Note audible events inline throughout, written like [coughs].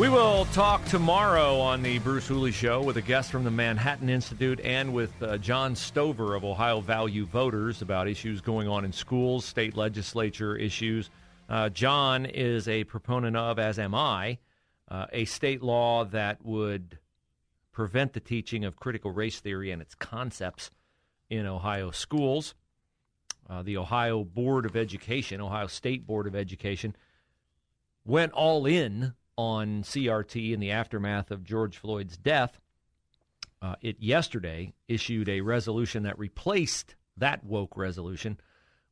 We will talk tomorrow on the Bruce Hooley Show with a guest from the Manhattan Institute and with uh, John Stover of Ohio Value Voters about issues going on in schools, state legislature issues. Uh, John is a proponent of, as am I, uh, a state law that would prevent the teaching of critical race theory and its concepts in Ohio schools. Uh, the Ohio Board of Education, Ohio State Board of Education, went all in on CRT in the aftermath of George Floyd's death, uh, it yesterday issued a resolution that replaced that woke resolution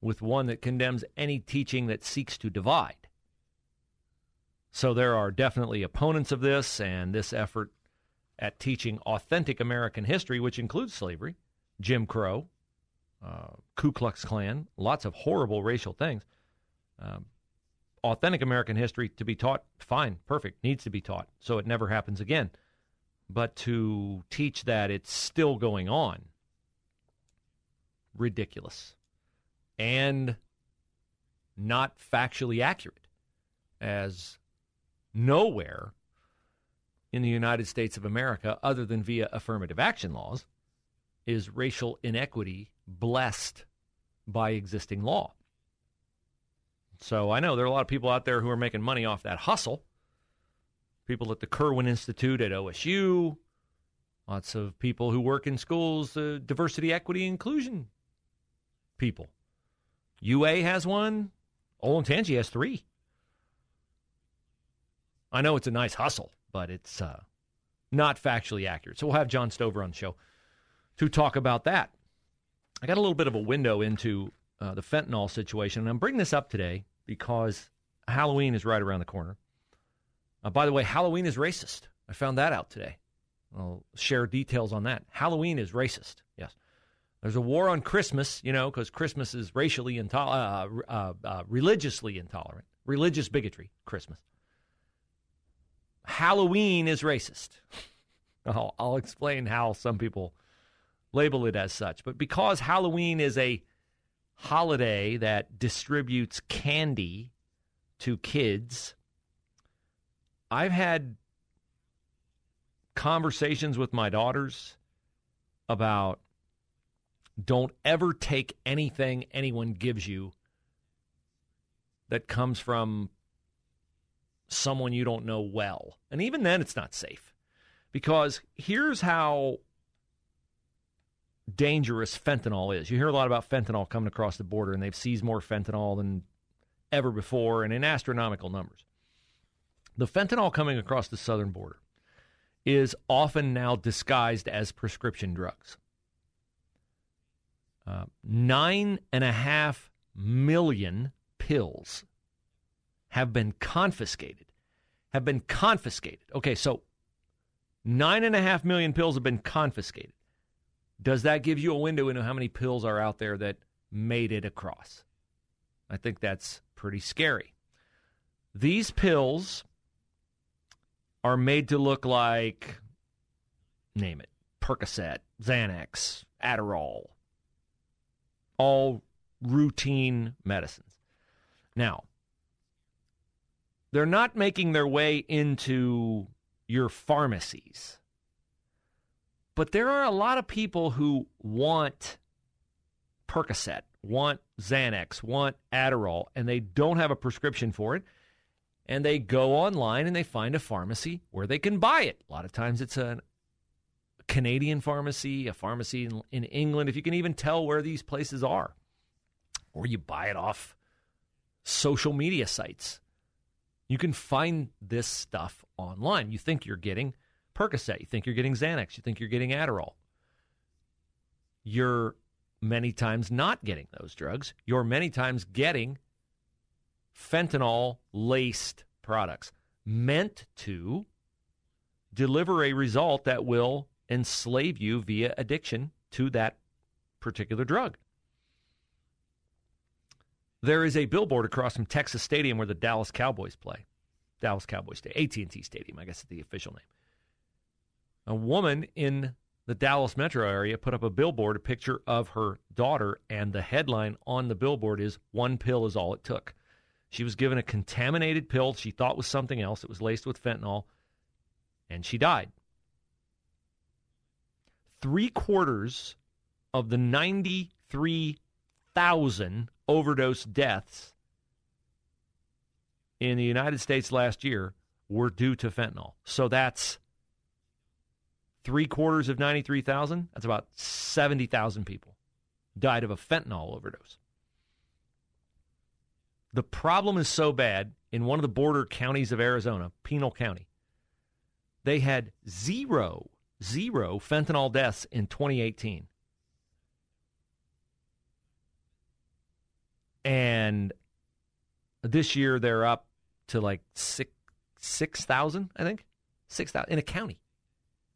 with one that condemns any teaching that seeks to divide. So there are definitely opponents of this and this effort at teaching authentic American history, which includes slavery, Jim Crow, uh, Ku Klux Klan, lots of horrible racial things. Um, authentic American history to be taught, fine, perfect, needs to be taught so it never happens again. But to teach that it's still going on, ridiculous and not factually accurate, as nowhere in the United States of America, other than via affirmative action laws, is racial inequity blessed by existing law. So I know there are a lot of people out there who are making money off that hustle. People at the Kirwan Institute at OSU, lots of people who work in schools, uh, diversity, equity, inclusion people. UA has one. Olentangy has three. I know it's a nice hustle, but it's uh, not factually accurate. So we'll have John Stover on the show to talk about that. I got a little bit of a window into uh, the fentanyl situation. And I'm bringing this up today because Halloween is right around the corner. Uh, by the way, Halloween is racist. I found that out today. I'll share details on that. Halloween is racist. Yes. There's a war on Christmas, you know, because Christmas is racially intolerant, uh, uh, uh, religiously intolerant, religious bigotry, Christmas. Halloween is racist. [laughs] I'll, I'll explain how some people label it as such. But because Halloween is a holiday that distributes candy to kids. I've had conversations with my daughters about don't ever take anything anyone gives you that comes from someone you don't know well. And even then, it's not safe. Because here's how dangerous fentanyl is. You hear a lot about fentanyl coming across the border, and they've seized more fentanyl than ever before and in astronomical numbers. The fentanyl coming across the southern border is often now disguised as prescription drugs. Uh, nine and a half million pills have been confiscated. Have been confiscated. Okay, so nine and a half million pills have been confiscated. Does that give you a window into how many pills are out there that made it across? I think that's pretty scary. These pills are made to look like, name it, Percocet, Xanax, Adderall, all routine medicines. Now, they're not making their way into your pharmacies. But there are a lot of people who want Percocet, want Xanax, want Adderall, and they don't have a prescription for it. And they go online and they find a pharmacy where they can buy it. A lot of times it's a Canadian pharmacy, a pharmacy in, in England, if you can even tell where these places are, or you buy it off social media sites. You can find this stuff online. You think you're getting Percocet, you think you're getting Xanax, you think you're getting Adderall. You're many times not getting those drugs. You're many times getting fentanyl laced products meant to deliver a result that will enslave you via addiction to that particular drug. There is a billboard across from Texas Stadium where the Dallas Cowboys play. Dallas Cowboys Stadium, AT&T Stadium, I guess is the official name. A woman in the Dallas metro area put up a billboard, a picture of her daughter, and the headline on the billboard is One pill is all it took. She was given a contaminated pill she thought was something else. It was laced with fentanyl, and she died. Three quarters of the 93,000 overdose deaths in the United States last year were due to fentanyl. So that's three quarters of 93,000. That's about 70,000 people died of a fentanyl overdose. The problem is so bad in one of the border counties of Arizona, Pinal County, they had zero, zero fentanyl deaths in 2018. And this year they're up to like six six thousand, I think, six thousand in a county.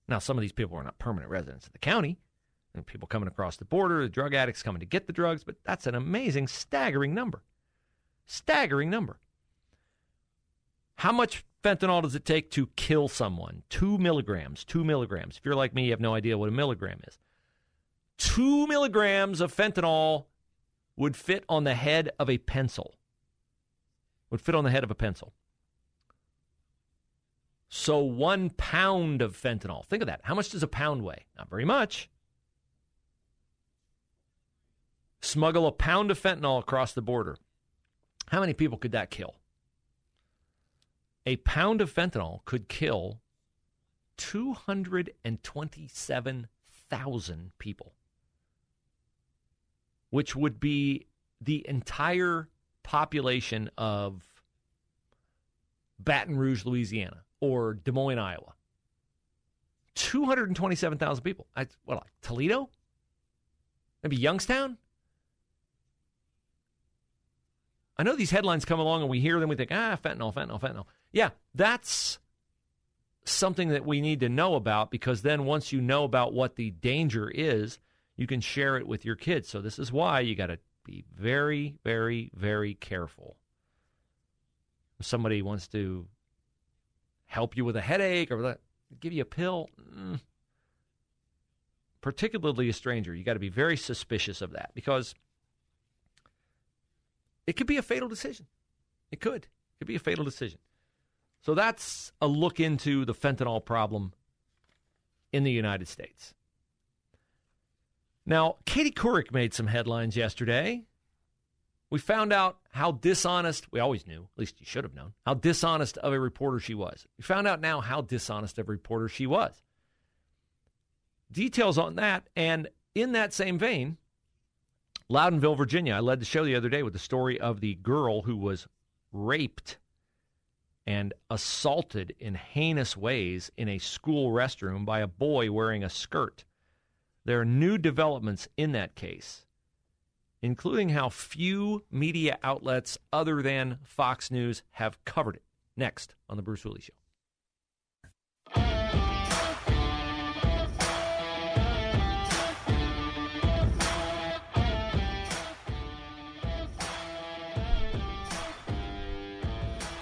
Now some of these people are not permanent residents of the county, and people coming across the border, the drug addicts coming to get the drugs, but that's an amazing, staggering number. Staggering number. How much fentanyl does it take to kill someone? Two milligrams. Two milligrams. If you're like me, you have no idea what a milligram is. Two milligrams of fentanyl would fit on the head of a pencil. Would fit on the head of a pencil. So one pound of fentanyl. Think of that. How much does a pound weigh? Not very much. Smuggle a pound of fentanyl across the border. How many people could that kill? A pound of fentanyl could kill 227,000 people which would be the entire population of Baton Rouge, Louisiana, or Des Moines, Iowa. 227,000 people. I, what, like Toledo? Maybe Youngstown? I know these headlines come along and we hear them, we think, ah, fentanyl, fentanyl, fentanyl. Yeah, that's something that we need to know about because then once you know about what the danger is, you can share it with your kids. So this is why you got to be very, very, very careful. If somebody wants to help you with a headache or give you a pill, mm, particularly a stranger, you got to be very suspicious of that because it could be a fatal decision. It could. It could be a fatal decision. So that's a look into the fentanyl problem in the United States. Now, Katie Couric made some headlines yesterday. We found out how dishonest, we always knew, at least you should have known, how dishonest of a reporter she was. We found out now how dishonest of a reporter she was. Details on that. And in that same vein, Loudonville, Virginia, I led the show the other day with the story of the girl who was raped and assaulted in heinous ways in a school restroom by a boy wearing a skirt. There are new developments in that case, including how few media outlets other than Fox News have covered it. Next on The Bruce Hooley Show.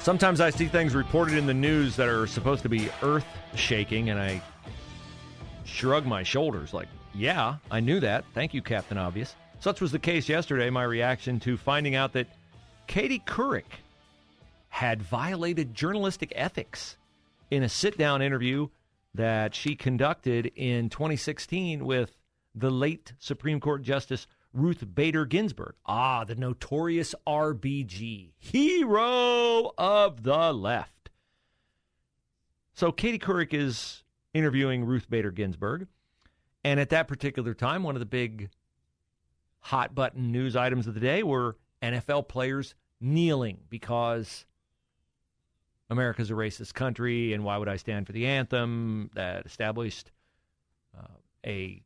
Sometimes I see things reported in the news that are supposed to be earth shaking, and I shrug my shoulders like, yeah, I knew that. Thank you, Captain Obvious. Such was the case yesterday, my reaction to finding out that Katie Couric had violated journalistic ethics in a sit down interview that she conducted in 2016 with the late Supreme Court Justice Ruth Bader Ginsburg. Ah, the notorious RBG, hero of the left. So Katie Couric is interviewing Ruth Bader Ginsburg And at that particular time, one of the big hot button news items of the day were NFL players kneeling because America's a racist country, and why would I stand for the anthem that established uh, a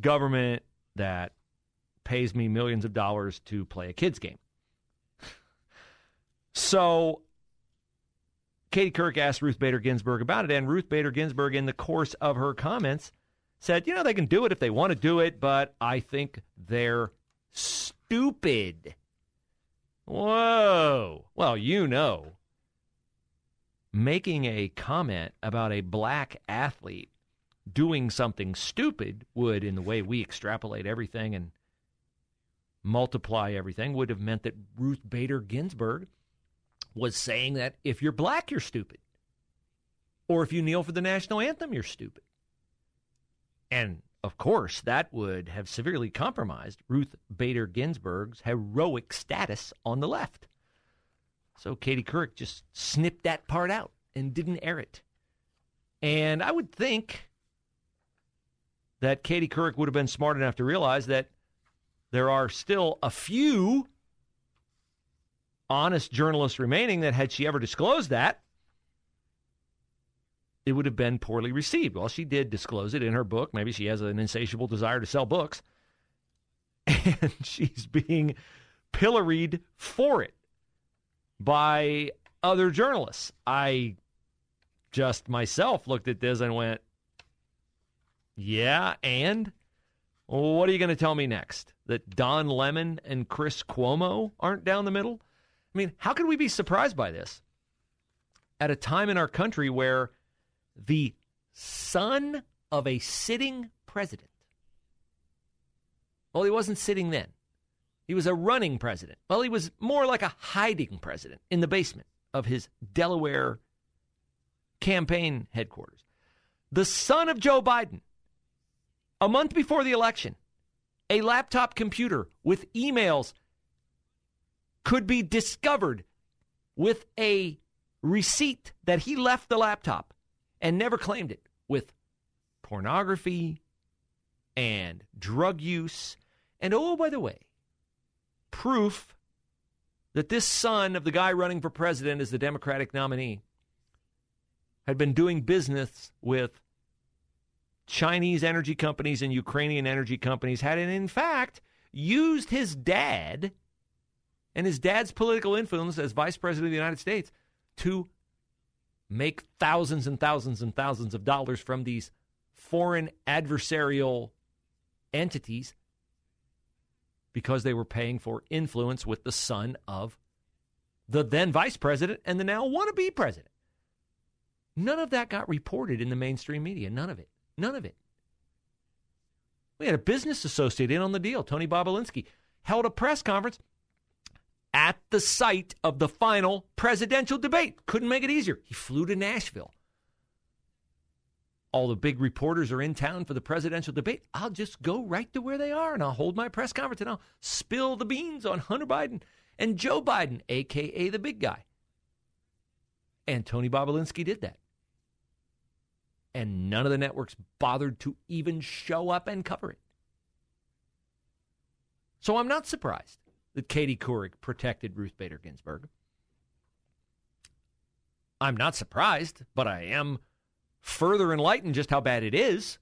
government that pays me millions of dollars to play a kids game? [laughs] so Katie Couric asked Ruth Bader Ginsburg about it, and Ruth Bader Ginsburg, in the course of her comments, said, you know, they can do it if they want to do it, but I think they're stupid. Whoa. Well, you know making a comment about a black athlete doing something stupid would, in the way we extrapolate everything and multiply everything, would have meant that Ruth Bader Ginsburg was saying that if you're black, you're stupid. Or if you kneel for the national anthem, you're stupid. And of course, that would have severely compromised Ruth Bader Ginsburg's heroic status on the left. So Katie Couric just snipped that part out and didn't air it. And I would think that Katie Couric would have been smart enough to realize that there are still a few honest journalists remaining that had she ever disclosed that, it would have been poorly received. Well, she did disclose it in her book. Maybe she has an insatiable desire to sell books. [laughs] And she's being pilloried for it by other journalists. I just myself looked at this and went, yeah, and what are you going to tell me next? That Don Lemon and Chris Cuomo aren't down the middle? I mean, how can we be surprised by this at a time in our country where the son of a sitting president, well, he wasn't sitting then, he was a running president. Well, he was more like a hiding president in the basement of his Delaware campaign headquarters. The son of Joe Biden, a month before the election, a laptop computer with emails could be discovered with a receipt that he left the laptop and never claimed it with pornography and drug use. And oh, by the way, proof that this son of the guy running for president as the Democratic nominee had been doing business with Chinese energy companies and Ukrainian energy companies, had in fact used his dad and his dad's political influence as vice president of the United States to make thousands and thousands and thousands of dollars from these foreign adversarial entities because they were paying for influence with the son of the then vice president and the now wannabe president. None of that got reported in the mainstream media. None of it. None of it. We had a business associate in on the deal, Tony Bobulinski, held a press conference at the site of the final presidential debate. Couldn't make it easier. He flew to Nashville all the big reporters are in town for the presidential debate. I'll just go right to where they are and I'll hold my press conference and I'll spill the beans on Hunter Biden and Joe Biden, aka the big guy. And Tony Bobulinski did that. And none of the networks bothered to even show up and cover it. So I'm not surprised that Katie Couric protected Ruth Bader Ginsburg. I'm not surprised, but I am further enlightened just how bad it is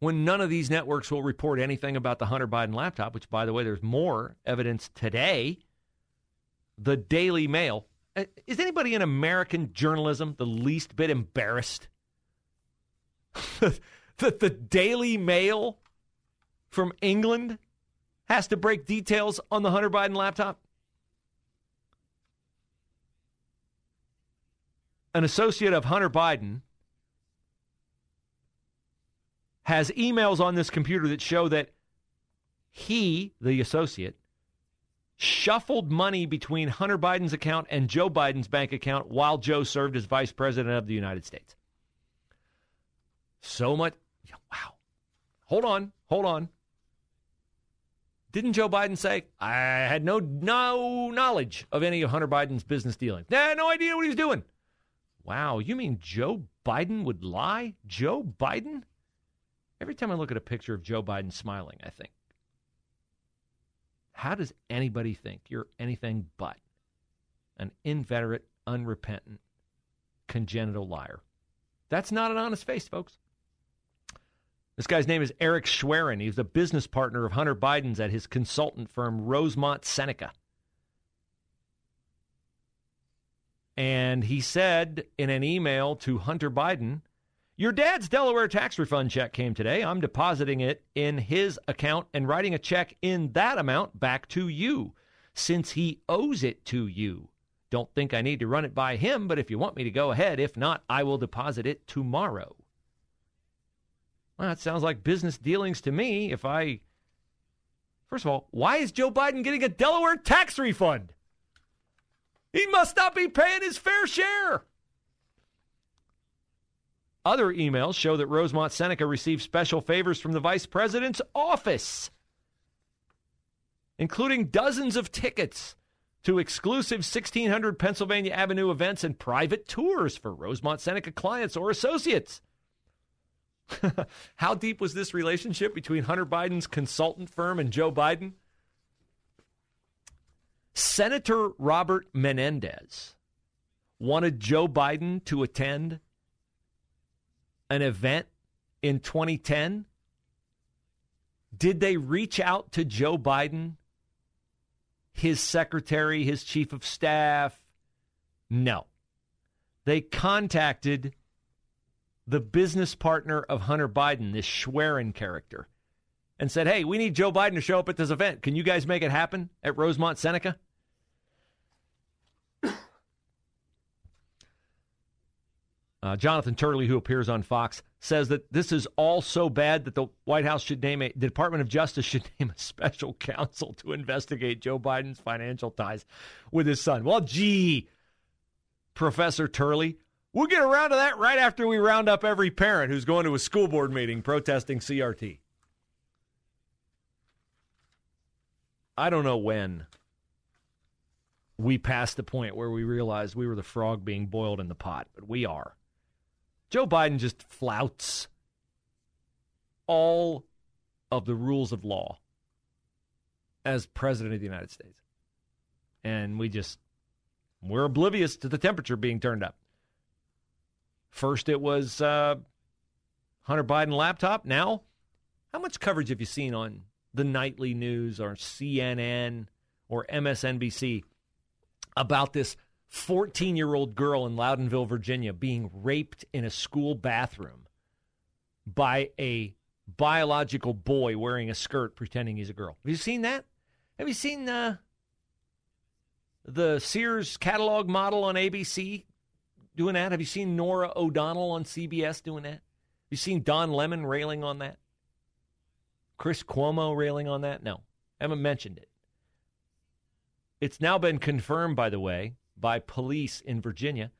when none of these networks will report anything about the Hunter Biden laptop, which, by the way, there's more evidence today. The Daily Mail. Uh, is anybody in American journalism the least bit embarrassed [laughs] that the Daily Mail from England has to break details on the Hunter Biden laptop? An associate of Hunter Biden has emails on this computer that show that he, the associate, shuffled money between Hunter Biden's account and Joe Biden's bank account while Joe served as vice president of the United States. So much. Wow. Hold on. Hold on. Didn't Joe Biden say, I had no, no knowledge of any of Hunter Biden's business dealings? Nah, no idea what he was doing. Wow. You mean Joe Biden would lie? Joe Biden? Every time I look at a picture of Joe Biden smiling, I think, how does anybody think you're anything but an inveterate, unrepentant, congenital liar? That's not an honest face, folks. This guy's name is Eric Schwerin. He's a business partner of Hunter Biden's at his consultant firm, Rosemont Seneca. And he said in an email to Hunter Biden, Your dad's Delaware tax refund check came today. I'm depositing it in his account and writing a check in that amount back to you since he owes it to you. Don't think I need to run it by him, but if you want me to go ahead, if not, I will deposit it tomorrow. Well, that sounds like business dealings to me. If I. First of all, why is Joe Biden getting a Delaware tax refund? He must not be paying his fair share. Other emails show that Rosemont Seneca received special favors from the vice president's office, including dozens of tickets to exclusive 1600 Pennsylvania Avenue events and private tours for Rosemont Seneca clients or associates. [laughs] How deep was this relationship between Hunter Biden's consultant firm and Joe Biden? Senator Robert Menendez wanted Joe Biden to attend an event in 2010. Did they reach out to Joe Biden his secretary, his chief of staff? No. They contacted the business partner of Hunter Biden, this Schwerin character, and said, Hey, we need Joe Biden to show up at this event. Can you guys make it happen at Rosemont Seneca? [coughs] Uh, Jonathan Turley, who appears on Fox, says that this is all so bad that the White House should name a, the Department of Justice should [laughs] name a special counsel to investigate Joe Biden's financial ties with his son. Well, gee, Professor Turley, we'll get around to that right after we round up every parent who's going to a school board meeting protesting CRT. I don't know when we passed the point where we realized we were the frog being boiled in the pot, but we are. Joe Biden just flouts all of the rules of law as president of the United States. And we just, we're oblivious to the temperature being turned up. First, it was uh, Hunter Biden laptop. Now, how much coverage have you seen on the nightly news or CNN or MSNBC about this 14 year old girl in Loudonville, Virginia, being raped in a school bathroom by a biological boy wearing a skirt pretending he's a girl. Have you seen that? Have you seen uh, the Sears catalog model on ABC doing that? Have you seen Norah O'Donnell on CBS doing that? Have you seen Don Lemon railing on that? Chris Cuomo railing on that? No, I haven't mentioned it. It's now been confirmed, by the way, by police in Virginia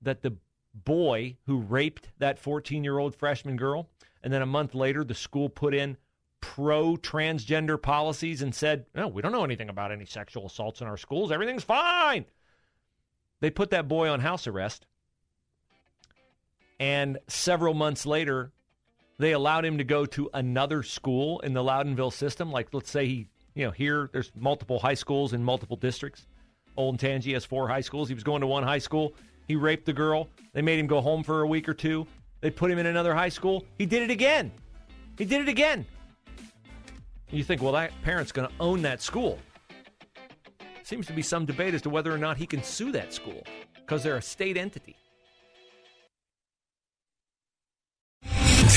that the boy who raped that 14 year old freshman girl, and then a month later, the school put in pro transgender policies and said, No, we don't know anything about any sexual assaults in our schools. Everything's fine. They put that boy on house arrest. And several months later, they allowed him to go to another school in the Loudonville system. Like, let's say he, you know, here there's multiple high schools in multiple districts. Olentangy has four high schools. He was going to one high school. He raped the girl. They made him go home for a week or two. They put him in another high school. He did it again. He did it again. You think, well, that parent's going to own that school. Seems to be some debate as to whether or not he can sue that school because they're a state entity.